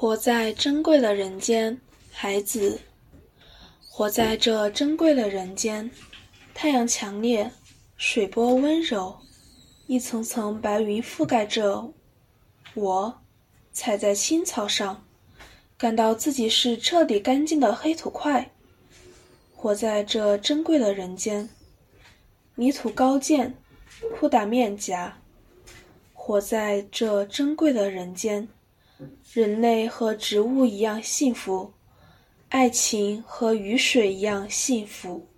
活在珍贵的人间，孩子。活在这珍贵的人间，太阳强烈，水波温柔，一层层白云覆盖着我，踩在青草上，感到自己是彻底干净的黑土块。活在这珍贵的人间，泥土高见，扑打面颊。活在这珍贵的人间。人类和植物一样幸福，爱情和雨水一样幸福。